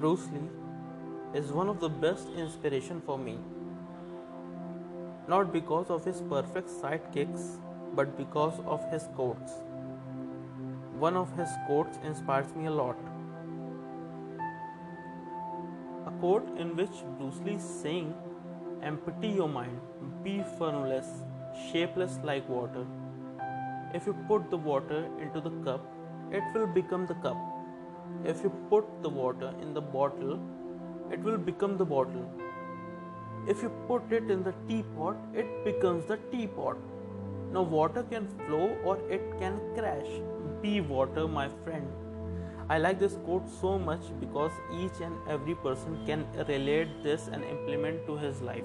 Bruce Lee is one of the best inspiration for me. Not because of his perfect side kicks, but because of his quotes. One of his quotes inspires me a lot. A quote in which Bruce Lee is saying, Empty your mind, be formless, shapeless like water. If you put the water into the cup, it will become the cup. If you put the water in the bottle, it will become the bottle. If you put it in the teapot, it becomes the teapot. Now, water can flow or it can crash. Be water, my friend. I like this quote so much because each and every person can relate this and implement to his life.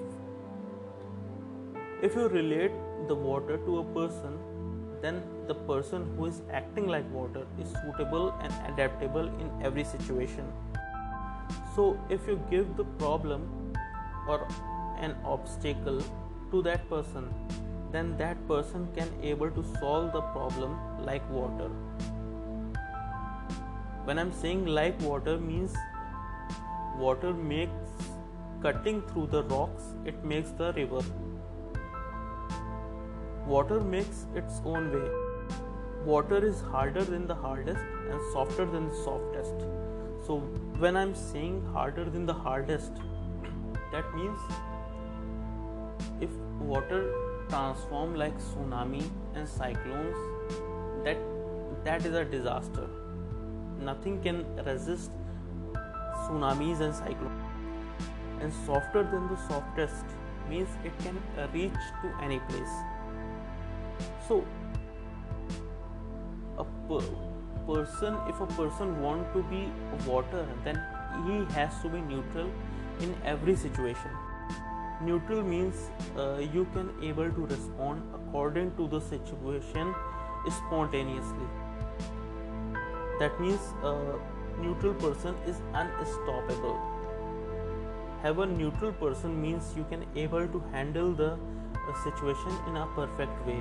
If you relate the water to a person, then the person who is acting like water is suitable and adaptable in every situation. So, if you give the problem or an obstacle to that person, then that person can able to solve the problem like water. When I'm saying like water means water makes cutting through the rocks, it makes the river Water makes its own way. Water is harder than the hardest and softer than the softest. So, when I'm saying harder than the hardest, that means if water transform like tsunami and cyclones, that that is a disaster. Nothing can resist tsunamis and cyclones. And softer than the softest means it can reach to any place so a per- person if a person want to be water then he has to be neutral in every situation. Neutral means uh, you can able to respond according to the situation spontaneously. That means a neutral person is unstoppable. Have a neutral person means you can able to handle the uh, situation in a perfect way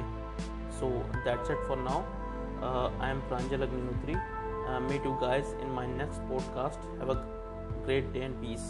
so that's it for now. Uh, i am pranjal agnihotri. Uh, meet you guys in my next podcast. Have a great day and peace